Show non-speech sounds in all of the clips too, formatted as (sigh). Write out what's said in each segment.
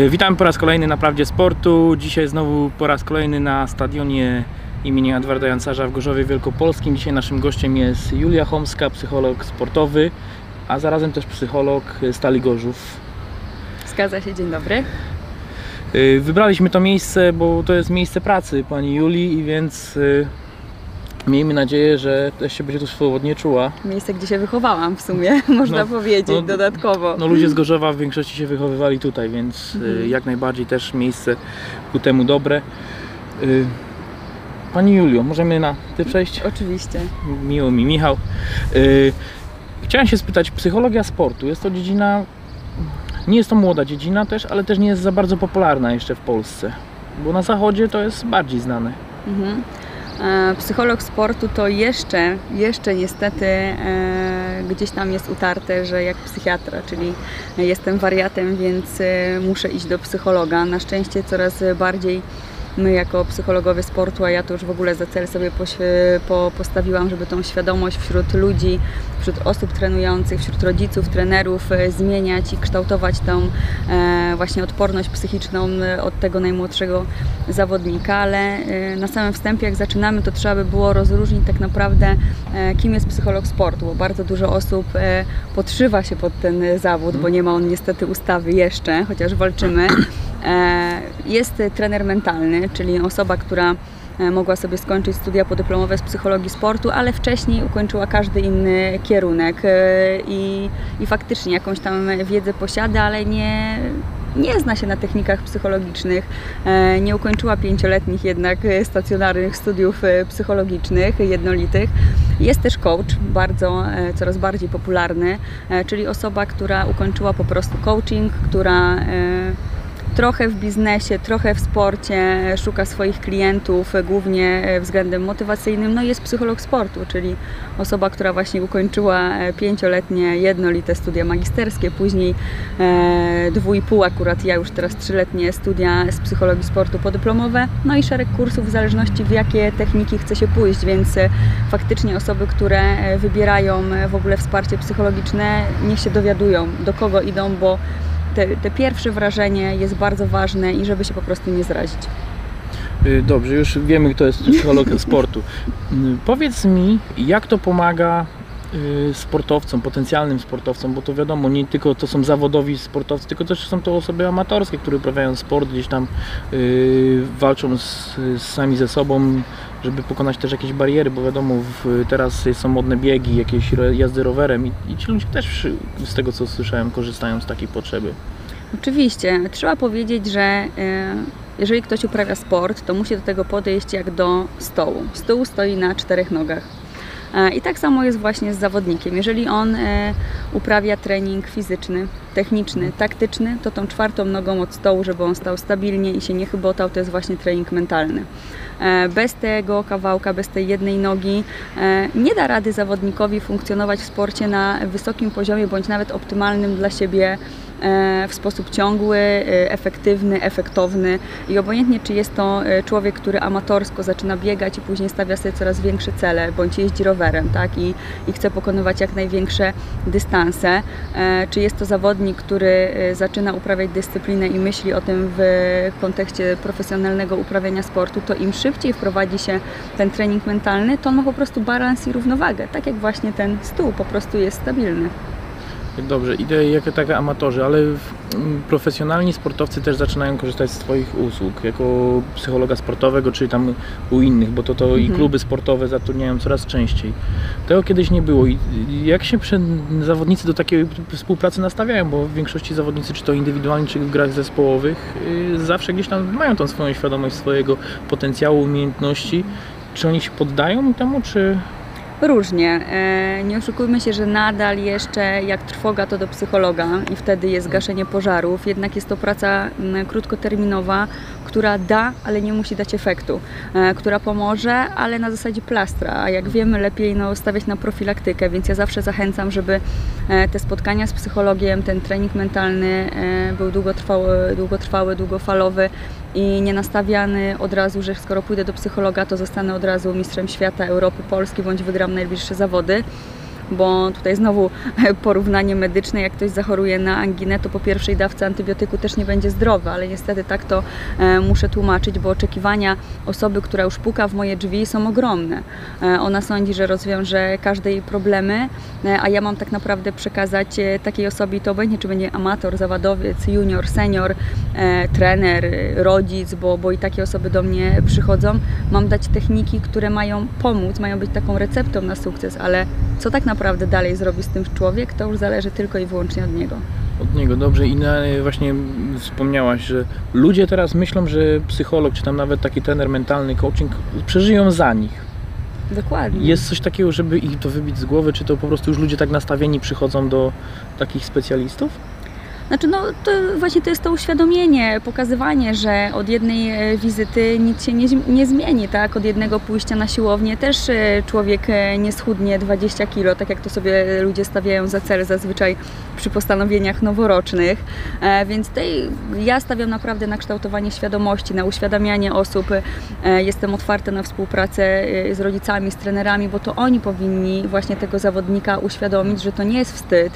Witam po raz kolejny na Prawdzie Sportu. Dzisiaj znowu po raz kolejny na stadionie imienia Edwarda Jancarza w Gorzowie Wielkopolskim. Dzisiaj naszym gościem jest Julia Chomska, psycholog sportowy, a zarazem też psycholog Stali Gorzów. Zgadza się, dzień dobry. Y, Wybraliśmy to miejsce, bo to jest miejsce pracy pani Julii i więc y, miejmy nadzieję, że też się będzie tu swobodnie czuła. Miejsce, gdzie się wychowałam w sumie, (laughs) można No, powiedzieć no, dodatkowo. No ludzie z Gorzowa w większości się wychowywali tutaj, więc y, Mhm. jak najbardziej też miejsce ku temu dobre. Y, Pani Julio, możemy na ty przejść? Oczywiście. Miło mi, Michał. Y, Chciałem się spytać, psychologia sportu, jest to dziedzina, nie jest to młoda dziedzina też, ale też nie jest za bardzo popularna jeszcze w Polsce. Bo na zachodzie to jest bardziej znane. Mhm. E, Psycholog sportu to jeszcze, jeszcze niestety e, gdzieś tam jest utarte, że jak psychiatra, czyli jestem wariatem, więc e, muszę iść do psychologa. Na szczęście coraz bardziej my jako psychologowie sportu, a ja to już w ogóle za cel sobie postawiłam, żeby tą świadomość wśród ludzi, wśród osób trenujących, wśród rodziców, trenerów e, zmieniać i kształtować tą e, właśnie odporność psychiczną e, od tego najmłodszego zawodnika, ale na samym wstępie jak zaczynamy, to trzeba by było rozróżnić tak naprawdę kim jest psycholog sportu, bo bardzo dużo osób podszywa się pod ten zawód, bo nie ma on niestety ustawy jeszcze, chociaż walczymy. E, Jest trener mentalny, czyli osoba, która e, mogła sobie skończyć studia podyplomowe z psychologii sportu, ale wcześniej ukończyła każdy inny kierunek e, i, i faktycznie jakąś tam wiedzę posiada, ale nie, nie zna się na technikach psychologicznych, nie ukończyła pięcioletnich jednak stacjonarnych studiów psychologicznych jednolitych. Jest też coach, bardzo, coraz bardziej popularny, czyli osoba, która ukończyła po prostu coaching, która trochę w biznesie, trochę w sporcie, szuka swoich klientów, głównie e, względem motywacyjnym. No i jest psycholog sportu, czyli osoba, która właśnie ukończyła e, pięcioletnie jednolite studia magisterskie, później e, dwójpół akurat ja już teraz trzyletnie studia z psychologii sportu podyplomowe, no i szereg kursów w zależności w jakie techniki chce się pójść, więc e, faktycznie osoby, które wybierają w ogóle wsparcie psychologiczne, niech się dowiadują do kogo idą, bo te, te pierwsze wrażenie jest bardzo ważne i żeby się po prostu nie zrazić. Y, Dobrze, już wiemy, kto jest psycholog sportu. Y, Powiedz mi, jak to pomaga y, sportowcom, potencjalnym sportowcom, bo to wiadomo, nie tylko to są zawodowi sportowcy, tylko też są to osoby amatorskie, które uprawiają sport, gdzieś tam y, walczą z, z sami ze sobą, żeby pokonać też jakieś bariery, bo wiadomo, w, teraz są modne biegi, jakieś jazdy rowerem i, i ci ludzie też, z tego co słyszałem, korzystają z takiej potrzeby. Oczywiście, trzeba powiedzieć, że e, jeżeli ktoś uprawia sport, to musi do tego podejść jak do stołu. Stół stoi na czterech nogach. E, I tak samo jest właśnie z zawodnikiem. Jeżeli on e, uprawia trening fizyczny, techniczny, taktyczny, to tą czwartą nogą od stołu, żeby on stał stabilnie i się nie chybotał, to jest właśnie trening mentalny. E, Bez tego kawałka, bez tej jednej nogi nie da rady zawodnikowi funkcjonować w sporcie na wysokim poziomie bądź nawet optymalnym dla siebie w sposób ciągły, e, efektywny, efektowny i obojętnie czy jest to e, człowiek, który amatorsko zaczyna biegać i później stawia sobie coraz większe cele, bądź jeździ rowerem tak? I, i chce pokonywać jak największe dystanse, e, czy jest to zawodnik, który e, zaczyna uprawiać dyscyplinę i myśli o tym w kontekście profesjonalnego uprawiania sportu, to im szybciej wprowadzi się ten trening mentalny, to on ma po prostu balans i równowagę, tak jak właśnie ten stół po prostu jest stabilny. Dobrze, idę jako tak amatorzy, ale profesjonalni sportowcy też zaczynają korzystać z Twoich usług, jako psychologa sportowego, czy tam u innych, bo to, to i Mhm. kluby sportowe zatrudniają coraz częściej. Tego kiedyś nie było i i jak się zawodnicy do takiej współpracy nastawiają, bo w większości zawodnicy, czy to indywidualnie, czy w grach zespołowych, yy, zawsze gdzieś tam mają tą swoją świadomość swojego potencjału, umiejętności. Czy oni się poddają temu, czy... Różnie. E, Nie oszukujmy się, że nadal jeszcze jak trwoga to do psychologa i wtedy jest gaszenie pożarów. Jednak jest to praca krótkoterminowa, która da, ale nie musi dać efektu. E, Która pomoże, ale na zasadzie plastra. A jak wiemy, lepiej no, stawiać na profilaktykę, więc ja zawsze zachęcam, żeby e, te spotkania z psychologiem, ten trening mentalny był długotrwały, długotrwały długofalowy i nie nastawiany od razu, że skoro pójdę do psychologa, to zostanę od razu mistrzem świata, Europy, Polski bądź wygram najbliższe zawody. Bo tutaj znowu (laughs) porównanie medyczne, jak ktoś zachoruje na anginę, to po pierwszej dawce antybiotyku też nie będzie zdrowy, ale niestety tak to e, muszę tłumaczyć, bo oczekiwania osoby, która już puka w moje drzwi są ogromne. E, Ona sądzi, że rozwiąże każde jej problemy, e, a ja mam tak naprawdę przekazać takiej osobie, to obojętnie czy będzie amator, zawodowiec, junior, senior, trener, rodzic, bo, bo i takie osoby do mnie przychodzą, mam dać techniki, które mają pomóc, mają być taką receptą na sukces, ale co tak naprawdę dalej zrobi z tym człowiek, to już zależy tylko i wyłącznie od niego. Od niego, dobrze. I na, właśnie wspomniałaś, że ludzie teraz myślą, że psycholog, czy tam nawet taki trener mentalny, coaching przeżyją za nich. Dokładnie. Jest coś takiego, żeby ich to wybić z głowy, czy to po prostu już ludzie tak nastawieni przychodzą do takich specjalistów? Znaczy, no to właśnie to jest to uświadomienie, pokazywanie, że od jednej e, wizyty nic się nie, nie zmieni, tak? Od jednego pójścia na siłownię też e, człowiek e, nie schudnie 20 kilo, tak jak to sobie ludzie stawiają za cel zazwyczaj przy postanowieniach noworocznych. Więc tutaj ja stawiam naprawdę na kształtowanie świadomości, na uświadamianie osób. Jestem otwarta na współpracę z rodzicami, z trenerami, bo to oni powinni właśnie tego zawodnika uświadomić, że to nie jest wstyd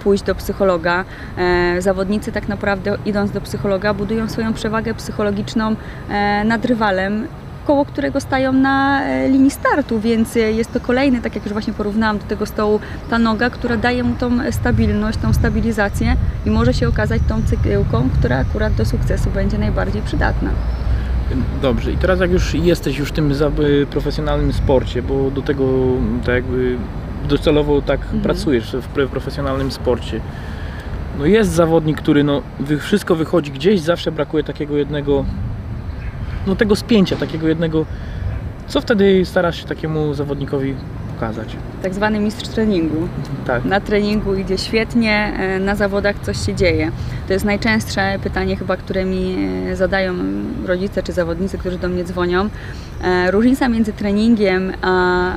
pójść do psychologa. E, Zawodnicy tak naprawdę idąc do psychologa budują swoją przewagę psychologiczną e, nad rywalem koło którego stają na e, linii startu, więc jest to kolejny, tak jak już właśnie porównałam do tego stołu, ta noga, która daje mu tą stabilność, tą stabilizację i może się okazać tą cegiełką, która akurat do sukcesu będzie najbardziej przydatna. Dobrze, i teraz jak już jesteś już w tym y, profesjonalnym sporcie, bo do tego tak jakby docelowo tak Mhm. pracujesz w profesjonalnym sporcie. No jest zawodnik, który no wszystko wychodzi gdzieś, zawsze brakuje takiego jednego, no tego spięcia, takiego jednego, co wtedy starasz się takiemu zawodnikowi pokazać? Tak zwany mistrz treningu. Tak. Na treningu idzie świetnie, e, na zawodach coś się dzieje. To jest najczęstsze pytanie chyba, które mi e, zadają rodzice czy zawodnicy, którzy do mnie dzwonią. E, Różnica między treningiem a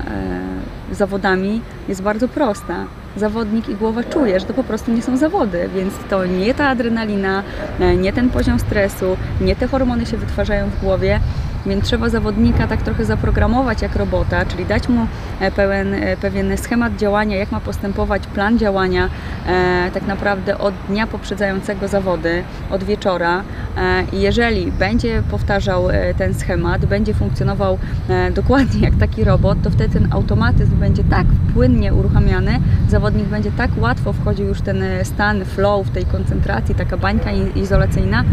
zawodami jest bardzo prosta. Zawodnik i głowa czuje, że to po prostu nie są zawody, więc to nie ta adrenalina, e, nie ten poziom stresu, nie te hormony się wytwarzają w głowie, więc trzeba zawodnika tak trochę zaprogramować jak robota, czyli dać mu e, pełen, e, pewien schemat działania, jak ma postępować, plan działania e, tak naprawdę od dnia poprzedzającego zawody, od wieczora. E, I jeżeli będzie powtarzał e, ten schemat, będzie funkcjonował e, (laughs) dokładnie jak taki robot, to wtedy ten automatyzm będzie tak płynnie uruchamiany, zawodnik będzie tak łatwo wchodził już ten e, stan flow, w tej koncentracji, taka bańka izolacyjna,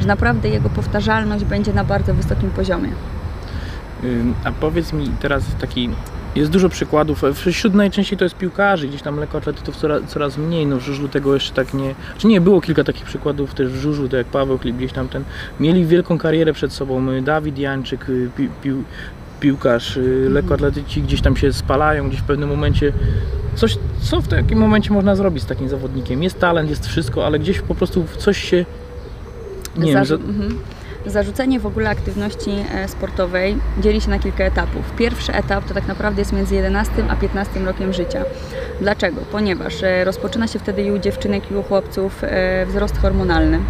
że naprawdę jego powtarzalność będzie na bardzo wysokim poziomie. Ym, A powiedz mi teraz taki, jest dużo przykładów, wśród najczęściej to jest piłkarzy, gdzieś tam lekkoatletów coraz, coraz mniej, no w żużlu tego jeszcze tak nie, czy nie, było kilka takich przykładów też w żużlu, jak Paweł Klip gdzieś tam ten, mieli wielką karierę przed sobą, y, Dawid Jańczyk, y, pi, pił, piłkarz, y, lekkoatletyci gdzieś tam się spalają, gdzieś w pewnym momencie, coś, co w takim momencie można zrobić z takim zawodnikiem, jest talent, jest wszystko, ale gdzieś po prostu coś się, nie wiem, Zarzu- za, mhm. Zarzucenie w ogóle aktywności e, sportowej dzieli się na kilka etapów. Pierwszy etap to tak naprawdę jest między 11 a 15 rokiem życia. Dlaczego? Ponieważ e, rozpoczyna się wtedy i u dziewczynek, i u chłopców e, wzrost hormonalny.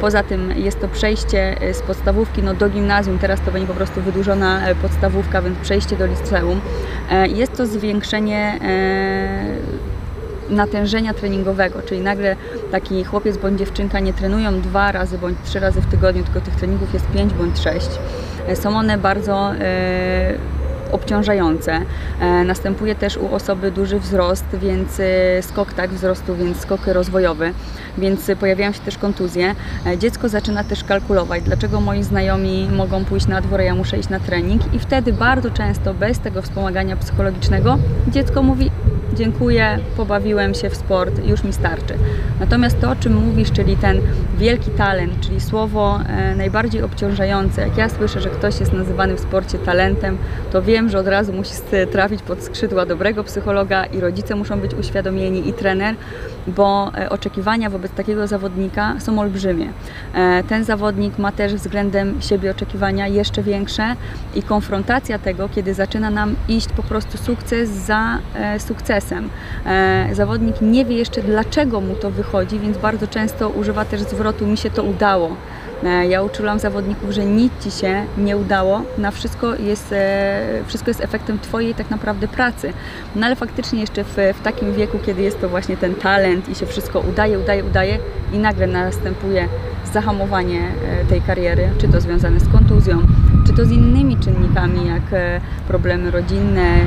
Poza tym jest to przejście z podstawówki no, do gimnazjum, teraz to będzie po prostu wydłużona podstawówka, więc przejście do liceum. Jest to zwiększenie natężenia treningowego, czyli nagle taki chłopiec bądź dziewczynka nie trenują dwa razy bądź trzy razy w tygodniu, tylko tych treningów jest pięć bądź sześć. E, Są one bardzo e, obciążające. E, Następuje też u osoby duży wzrost, więc skok tak wzrostu, więc skok rozwojowy, więc pojawiają się też kontuzje. Dziecko zaczyna też kalkulować, dlaczego moi znajomi mogą pójść na dwór, ja muszę iść na trening i wtedy bardzo często bez tego wspomagania psychologicznego dziecko mówi dziękuję, pobawiłem się w sport, już mi starczy. Natomiast to, o czym mówisz, czyli ten wielki talent, czyli słowo e, najbardziej obciążające, jak ja słyszę, że ktoś jest nazywany w sporcie talentem, to wiem, że od razu musi trafić pod skrzydła dobrego psychologa i rodzice muszą być uświadomieni i trener, bo e, oczekiwania wobec takiego zawodnika są olbrzymie. E, Ten zawodnik ma też względem siebie oczekiwania jeszcze większe i konfrontacja tego, kiedy zaczyna nam iść po prostu sukces za sukcesem. Zawodnik nie wie jeszcze dlaczego mu to wychodzi, więc bardzo często używa też zwrotu mi się to udało. E, Ja uczulam zawodników, że nic Ci się nie udało, na wszystko jest, e, wszystko jest efektem Twojej tak naprawdę pracy. No ale faktycznie jeszcze w, w takim wieku, kiedy jest to właśnie ten talent i się wszystko udaje, udaje, udaje i nagle następuje zahamowanie e, tej kariery, czy to związane z kontuzją, czy to z innymi czynnikami, jak problemy rodzinne,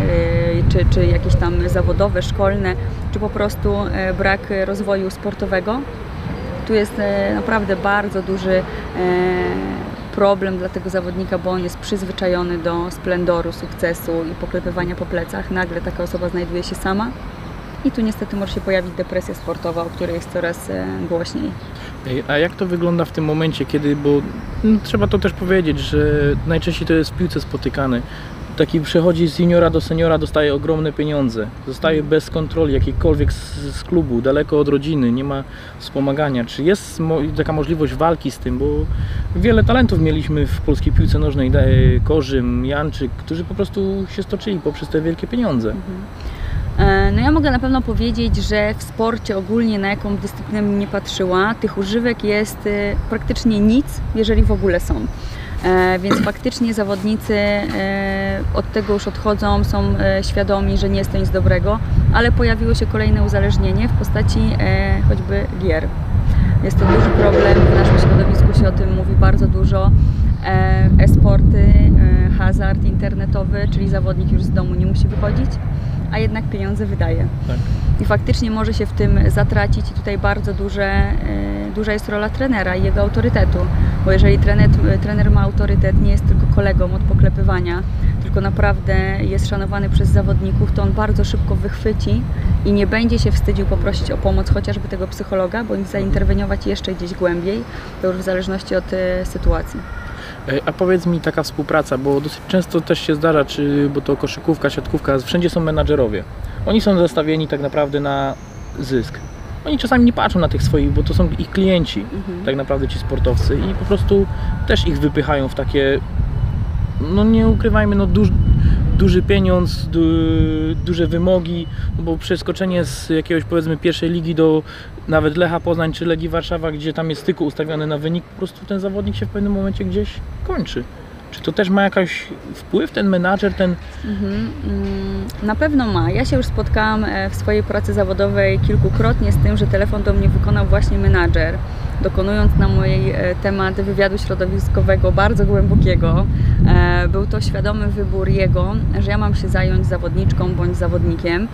czy, czy jakieś tam zawodowe, szkolne, czy po prostu brak rozwoju sportowego. Tu jest e, naprawdę bardzo duży e, problem dla tego zawodnika, bo on jest przyzwyczajony do splendoru, sukcesu i poklepywania po plecach. Nagle taka osoba znajduje się sama i tu niestety może się pojawić depresja sportowa, o której jest coraz e, głośniej. Ej, A jak to wygląda w tym momencie, kiedy, bo no, trzeba to też powiedzieć, że najczęściej to jest w piłce spotykane. Taki przechodzi z juniora do seniora, dostaje ogromne pieniądze, zostaje bez kontroli jakiejkolwiek z, z klubu, daleko od rodziny, nie ma wspomagania. Czy jest mo- taka możliwość walki z tym, bo wiele talentów mieliśmy w polskiej piłce nożnej, Korzym, Janczyk, którzy po prostu się stoczyli poprzez te wielkie pieniądze. E, No ja mogę na pewno powiedzieć, że w sporcie ogólnie na jaką dyscyplinę nie patrzyła, tych używek jest e, praktycznie nic, jeżeli w ogóle są. E, Więc faktycznie zawodnicy e, od tego już odchodzą, są e, świadomi, że nie jest to nic dobrego, ale pojawiło się kolejne uzależnienie w postaci choćby gier. Jest to duży problem, w naszym środowisku się o tym mówi bardzo dużo. E-sporty, hazard internetowy, czyli zawodnik już z domu nie musi wychodzić, a jednak pieniądze wydaje. Tak. I faktycznie może się w tym zatracić i tutaj bardzo duże, duża jest rola trenera i jego autorytetu, bo jeżeli trener, trener ma autorytet, nie jest tylko kolegą od poklepywania, tylko naprawdę jest szanowany przez zawodników, to on bardzo szybko wychwyci i nie będzie się wstydził poprosić o pomoc chociażby tego psychologa, bądź zainterweniować jeszcze gdzieś głębiej, to już w zależności od e, sytuacji. Ej, A powiedz mi taka współpraca, bo dosyć często też się zdarza, czy, bo to koszykówka, siatkówka, wszędzie są menadżerowie. Oni są zastawieni tak naprawdę na zysk. Oni czasami nie patrzą na tych swoich, bo to są ich klienci, Mhm. tak naprawdę ci sportowcy i po prostu też ich wypychają w takie, no nie ukrywajmy, no duż, duży pieniądz, du, duże wymogi, no bo przeskoczenie z jakiegoś powiedzmy pierwszej ligi do nawet Lecha Poznań czy Legii Warszawa, gdzie tam jest tylko ustawiony na wynik, po prostu ten zawodnik się w pewnym momencie gdzieś kończy. Czy to też ma jakiś wpływ, ten menadżer, ten... Mhm, mm, Na pewno ma. Ja się już spotkałam e, w swojej pracy zawodowej kilkukrotnie z tym, że telefon do mnie wykonał właśnie menadżer, dokonując na mój e, temat wywiadu środowiskowego bardzo głębokiego. E, Był to świadomy wybór jego, że ja mam się zająć zawodniczką bądź zawodnikiem.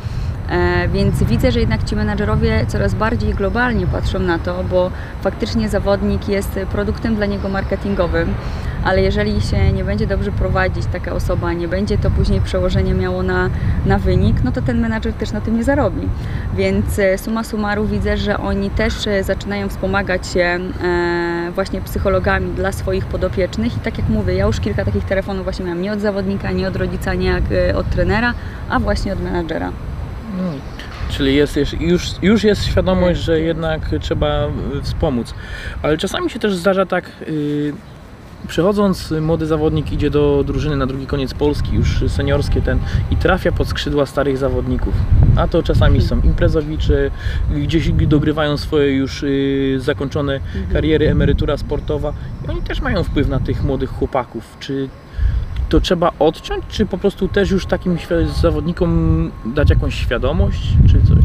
Więc widzę, że jednak ci menadżerowie coraz bardziej globalnie patrzą na to, bo faktycznie zawodnik jest produktem dla niego marketingowym, ale jeżeli się nie będzie dobrze prowadzić taka osoba, nie będzie to później przełożenie miało na, na wynik, no to ten menadżer też na tym nie zarobi. Więc e, suma summarum widzę, że oni też e, zaczynają wspomagać się e, właśnie psychologami dla swoich podopiecznych i tak jak mówię, ja już kilka takich telefonów właśnie miałam nie od zawodnika, nie od rodzica, nie jak od trenera, a właśnie od menadżera. No, czyli jest, już, już jest świadomość, że jednak trzeba y, wspomóc. Ale czasami się też zdarza tak, yy, przychodząc młody zawodnik idzie do drużyny na drugi koniec Polski, już seniorskie ten i trafia pod skrzydła starych zawodników. A to czasami są imprezowicze, gdzieś dogrywają swoje już yy, zakończone kariery, emerytura sportowa i oni też mają wpływ na tych młodych chłopaków. Czy to trzeba odciąć, czy po prostu też już takim zawodnikom dać jakąś świadomość, czy coś?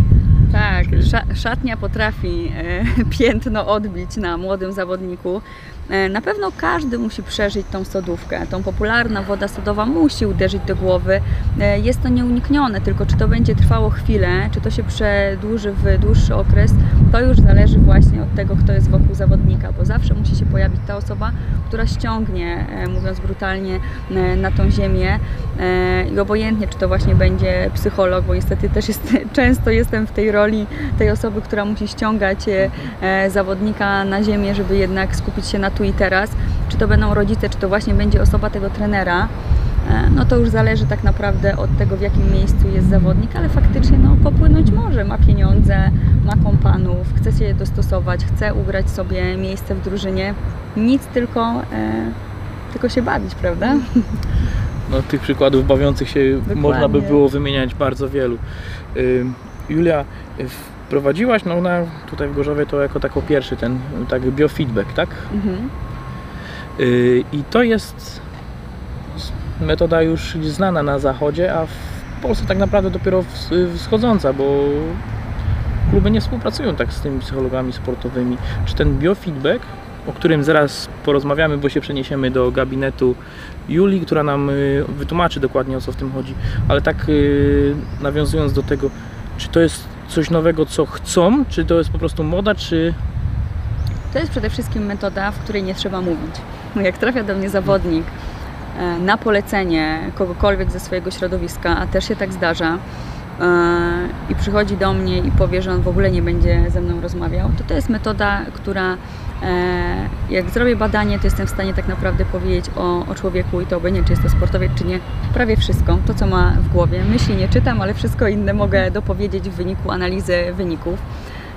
Tak, sza, szatnia potrafi e, (laughs) piętno odbić na młodym zawodniku. E, na pewno każdy musi przeżyć tą sodówkę. Tą popularna woda sodowa musi uderzyć do głowy. E, jest to nieuniknione, tylko czy to będzie trwało chwilę, czy to się przedłuży w dłuższy okres, to już zależy właśnie od tego, kto jest wokół zawodnika, bo zawsze musi się pojawić ta osoba, która ściągnie, e, mówiąc brutalnie, na tą ziemię i obojętnie, czy to właśnie będzie psycholog, bo niestety też jest, (laughs) często jestem w tej roli tej osoby, która musi ściągać zawodnika na ziemię, żeby jednak skupić się na tu i teraz, czy to będą rodzice, czy to właśnie będzie osoba tego trenera, e, no to już zależy tak naprawdę od tego, w jakim miejscu jest zawodnik, ale faktycznie no, popłynąć może, ma pieniądze, ma kompanów, chce się dostosować, chce ugrać sobie miejsce w drużynie, nic tylko, e, tylko się bawić, prawda? (laughs) No, tych przykładów bawiących się Dokładnie. można by było wymieniać bardzo wielu. Julia, wprowadziłaś no, na, tutaj w Gorzowie to jako taką pierwszy ten tak biofeedback, tak? Mhm. Y, I to jest metoda już znana na zachodzie, a w Polsce tak naprawdę dopiero ws- wschodząca, bo kluby nie współpracują tak z tymi psychologami sportowymi. Czy ten biofeedback, o którym zaraz porozmawiamy, bo się przeniesiemy do gabinetu Julii, która nam y, wytłumaczy dokładnie o co w tym chodzi, ale tak y, nawiązując do tego, czy to jest coś nowego, co chcą, czy to jest po prostu moda, czy To jest przede wszystkim metoda, w której nie trzeba mówić. Jak trafia do mnie zawodnik e, na polecenie kogokolwiek ze swojego środowiska, a też się tak zdarza, i przychodzi do mnie i powie, że on w ogóle nie będzie ze mną rozmawiał, to to jest metoda, która e, jak zrobię badanie, to jestem w stanie tak naprawdę powiedzieć o, o człowieku i to obojętnie, czy jest to sportowiec, czy nie, prawie wszystko, to co ma w głowie. Myśli nie czytam, ale wszystko inne mogę dopowiedzieć w wyniku analizy wyników.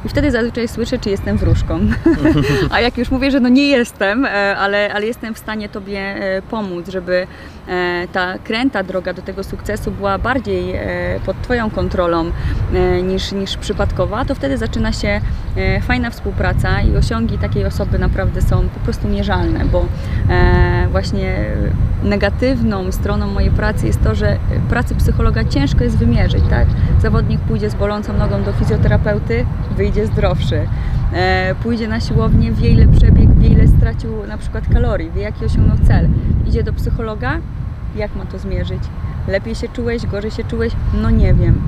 I wtedy zazwyczaj słyszę, czy jestem wróżką. (laughs) A jak już mówię, że no nie jestem, e, ale, ale jestem w stanie Tobie e, pomóc, żeby e, ta kręta droga do tego sukcesu była bardziej pod Twoją kontrolą niż, niż przypadkowa, to wtedy zaczyna się fajna współpraca i osiągi takiej osoby naprawdę są po prostu mierzalne, bo właśnie negatywną stroną mojej pracy jest to, że pracy psychologa ciężko jest wymierzyć, tak? Zawodnik pójdzie z bolącą nogą do fizjoterapeuty, wyjdzie zdrowszy. E, pójdzie na siłownię, wie ile przebiegł, wie ile stracił na przykład kalorii, wie jaki osiągnął cel. Idzie do psychologa, jak ma to zmierzyć? Lepiej się czułeś, gorzej się czułeś? No nie wiem.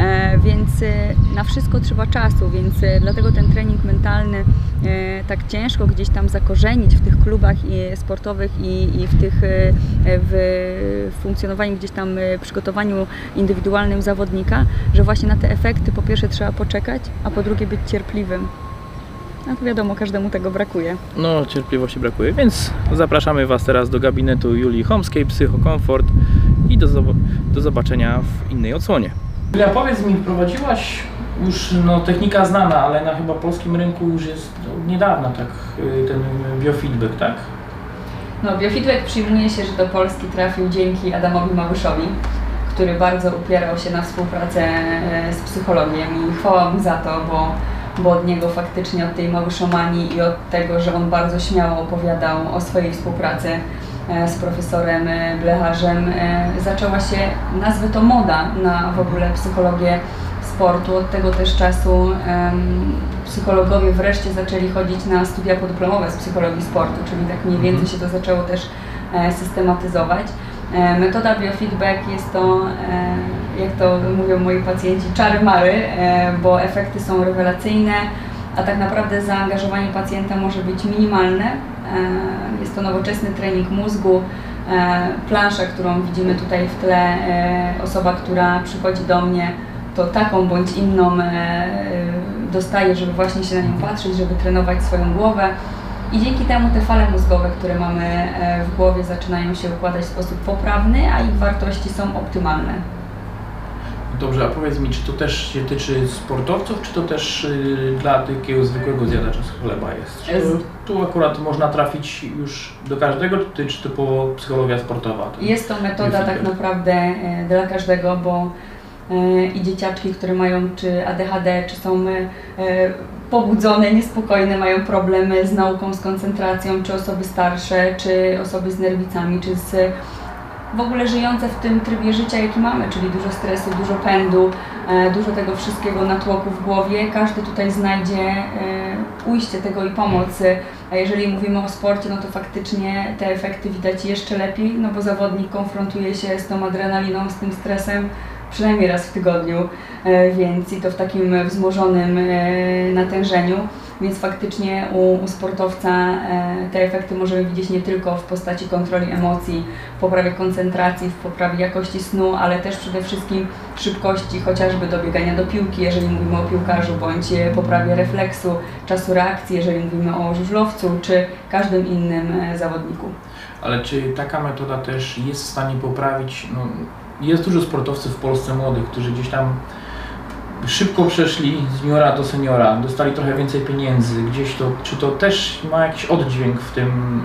E, więc e, na wszystko trzeba czasu, więc e, dlatego ten trening mentalny tak ciężko gdzieś tam zakorzenić w tych klubach sportowych i, w tych w funkcjonowaniu gdzieś tam przygotowaniu indywidualnym zawodnika, że właśnie na te efekty po pierwsze trzeba poczekać, a po drugie być cierpliwym. No to wiadomo, każdemu tego brakuje. no cierpliwości brakuje, więc zapraszamy Was teraz do gabinetu Julii Homskiej, Psychokomfort i do, do zobaczenia w innej odsłonie. Julia, powiedz mi, prowadziłaś już no, technika znana, ale na chyba polskim rynku już jest od niedawna tak y, ten biofeedback, tak? No, biofeedback przyjmuje się, że do Polski trafił dzięki Adamowi Małyszowi, który bardzo upierał się na współpracę e, z psychologiem i chwała mu za to, bo, bo od niego faktycznie, od tej małyszomanii i od tego, że on bardzo śmiało opowiadał o swojej współpracy z profesorem e, Blecharzem, e, zaczęła się, nazwę to moda na w ogóle psychologię sportu. Od tego też czasu psychologowie wreszcie zaczęli chodzić na studia podyplomowe z psychologii sportu, czyli tak mniej więcej się to zaczęło też e, systematyzować. E, Metoda biofeedback jest to, e, jak to mówią moi pacjenci, czary mary, e, bo efekty są rewelacyjne, a tak naprawdę zaangażowanie pacjenta może być minimalne. E, Jest to nowoczesny trening mózgu, e, plansza, którą widzimy tutaj w tle, e, osoba, która przychodzi do mnie, to taką bądź inną dostaje, żeby właśnie się na nią patrzeć, żeby trenować swoją głowę. I dzięki temu te fale mózgowe, które mamy w głowie, zaczynają się układać w sposób poprawny, a ich wartości są optymalne. Dobrze, a powiedz mi, czy to też się tyczy sportowców, czy to też y, dla takiego zwykłego zjadacza z chleba jest? Czy Jest. tu akurat można trafić już do każdego, czy, typowo psychologia sportowa? To- Jest to metoda tak Biofeedback. naprawdę e, dla każdego, bo e, i dzieciaczki, które mają czy ADHD, czy są e, pobudzone, niespokojne, mają problemy z nauką, z koncentracją, czy osoby starsze, czy osoby z nerwicami, czy z w ogóle żyjące w tym trybie życia, jaki mamy, czyli dużo stresu, dużo pędu, e, dużo tego wszystkiego natłoku w głowie. Każdy tutaj znajdzie e, ujście tego i pomoc. A jeżeli mówimy o sporcie, no to faktycznie te efekty widać jeszcze lepiej, no bo zawodnik konfrontuje się z tą adrenaliną, z tym stresem przynajmniej raz w tygodniu, e, więc i to w takim wzmożonym natężeniu. Więc faktycznie u, u sportowca e, te efekty możemy widzieć nie tylko w postaci kontroli emocji, w poprawie koncentracji, w poprawie jakości snu, ale też przede wszystkim szybkości chociażby dobiegania do piłki, jeżeli mówimy o piłkarzu, bądź e, poprawie refleksu, czasu reakcji, jeżeli mówimy o żużlowcu, czy każdym innym e, zawodniku. Ale czy taka metoda też jest w stanie poprawić? No, jest dużo sportowców w Polsce młodych, którzy gdzieś tam szybko przeszli z juniora do seniora, dostali trochę więcej pieniędzy, gdzieś to, czy to też ma jakiś oddźwięk w tym,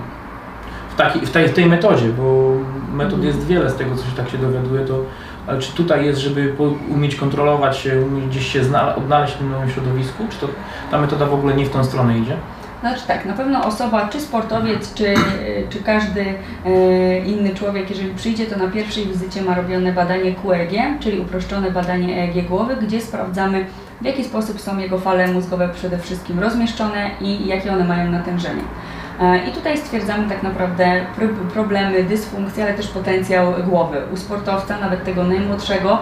w, taki, w, tej, w tej metodzie, bo metod jest wiele z tego, co się tak się dowiaduje, to ale czy tutaj jest, żeby umieć kontrolować się, umieć gdzieś się odnaleźć w tym nowym środowisku, czy to ta metoda w ogóle nie w tą stronę idzie? Znaczy tak, na pewno osoba, czy sportowiec, czy, czy każdy e, inny człowiek, jeżeli przyjdzie, to na pierwszej wizycie ma robione badanie QEG, czyli uproszczone badanie EEG głowy, gdzie sprawdzamy w jaki sposób są jego fale mózgowe przede wszystkim rozmieszczone i jakie one mają natężenie. E, I tutaj stwierdzamy tak naprawdę pro- problemy, dysfunkcje, ale też potencjał głowy. U sportowca, nawet tego najmłodszego,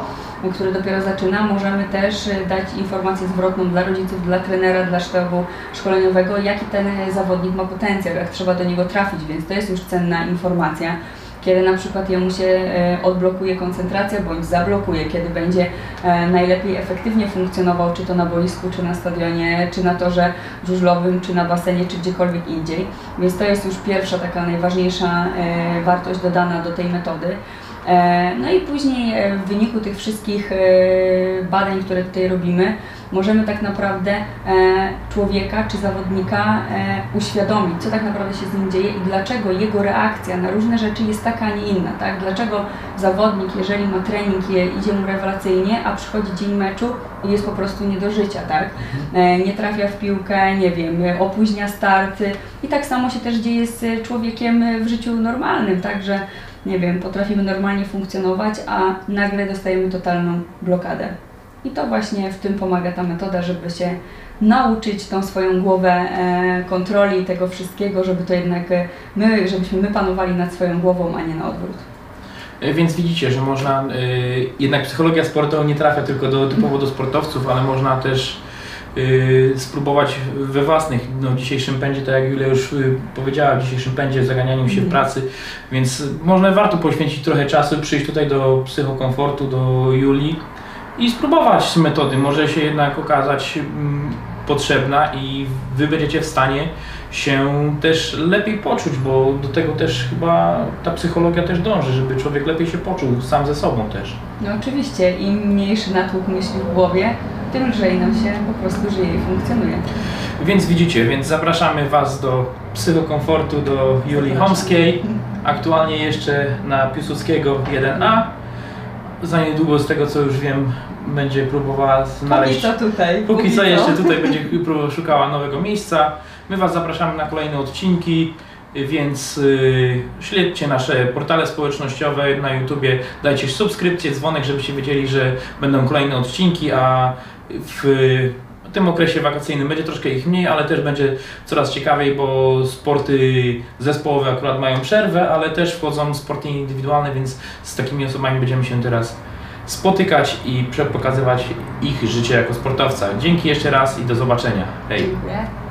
który dopiero zaczyna, możemy też e, dać informację zwrotną dla rodziców, dla trenera, dla sztabu szkoleniowego, jaki ten zawodnik ma potencjał, jak trzeba do niego trafić, więc to jest już cenna informacja. Kiedy na przykład jemu się e, odblokuje koncentracja bądź zablokuje, kiedy będzie e, najlepiej efektywnie funkcjonował, czy to na boisku, czy na stadionie, czy na torze żużlowym, czy na basenie, czy gdziekolwiek indziej. Więc to jest już pierwsza taka najważniejsza e, wartość dodana do tej metody. E, No i później e, w wyniku tych wszystkich e, badań, które tutaj robimy, możemy tak naprawdę człowieka czy zawodnika uświadomić, co tak naprawdę się z nim dzieje i dlaczego jego reakcja na różne rzeczy jest taka, a nie inna. Tak? Dlaczego zawodnik, jeżeli ma trening, idzie mu rewelacyjnie, a przychodzi dzień meczu i jest po prostu nie do życia, tak? E, nie trafia w piłkę, nie wiem, opóźnia starty i tak samo się też dzieje z człowiekiem w życiu normalnym, tak, że nie wiem, potrafimy normalnie funkcjonować, a nagle dostajemy totalną blokadę. I to właśnie w tym pomaga ta metoda, żeby się nauczyć tą swoją głowę e, kontroli tego wszystkiego, żeby to jednak e, my, żebyśmy my panowali nad swoją głową, a nie na odwrót. E, Więc widzicie, że można, jednak psychologia sportowa nie trafia tylko do, typowo do sportowców, ale można też spróbować we własnych, no w dzisiejszym pędzie, tak jak Julia już e, powiedziała, w dzisiejszym pędzie, zaganianiu się w Mhm. pracy, więc można, warto poświęcić trochę czasu, przyjść tutaj do psychokomfortu, do Julii i spróbować metody, może się jednak okazać mm, potrzebna i wy będziecie w stanie się też lepiej poczuć, bo do tego też chyba ta psychologia też dąży, żeby człowiek lepiej się poczuł sam ze sobą też. No oczywiście, im mniejszy natłok myśli w głowie, tym lżej nam się po prostu żyje i funkcjonuje. Więc widzicie, więc zapraszamy Was do psychokomfortu, do Julii. Homskiej, aktualnie jeszcze na Piłsudskiego 1A. Za niedługo, z tego co już wiem, będzie próbowała znaleźć... Póki co tutaj. Póki co jeszcze tutaj będzie (laughs) szukała nowego miejsca. My Was zapraszamy na kolejne odcinki, więc y, śledźcie nasze portale społecznościowe na YouTubie, dajcie subskrypcję, dzwonek, żebyście wiedzieli, że będą kolejne odcinki, a w tym okresie wakacyjnym będzie troszkę ich mniej, ale też będzie coraz ciekawiej, bo sporty zespołowe akurat mają przerwę, ale też wchodzą sporty indywidualne, więc z takimi osobami będziemy się teraz spotykać i pokazywać ich życie jako sportowca. Dzięki jeszcze raz i do zobaczenia. Hej! Dziękuję.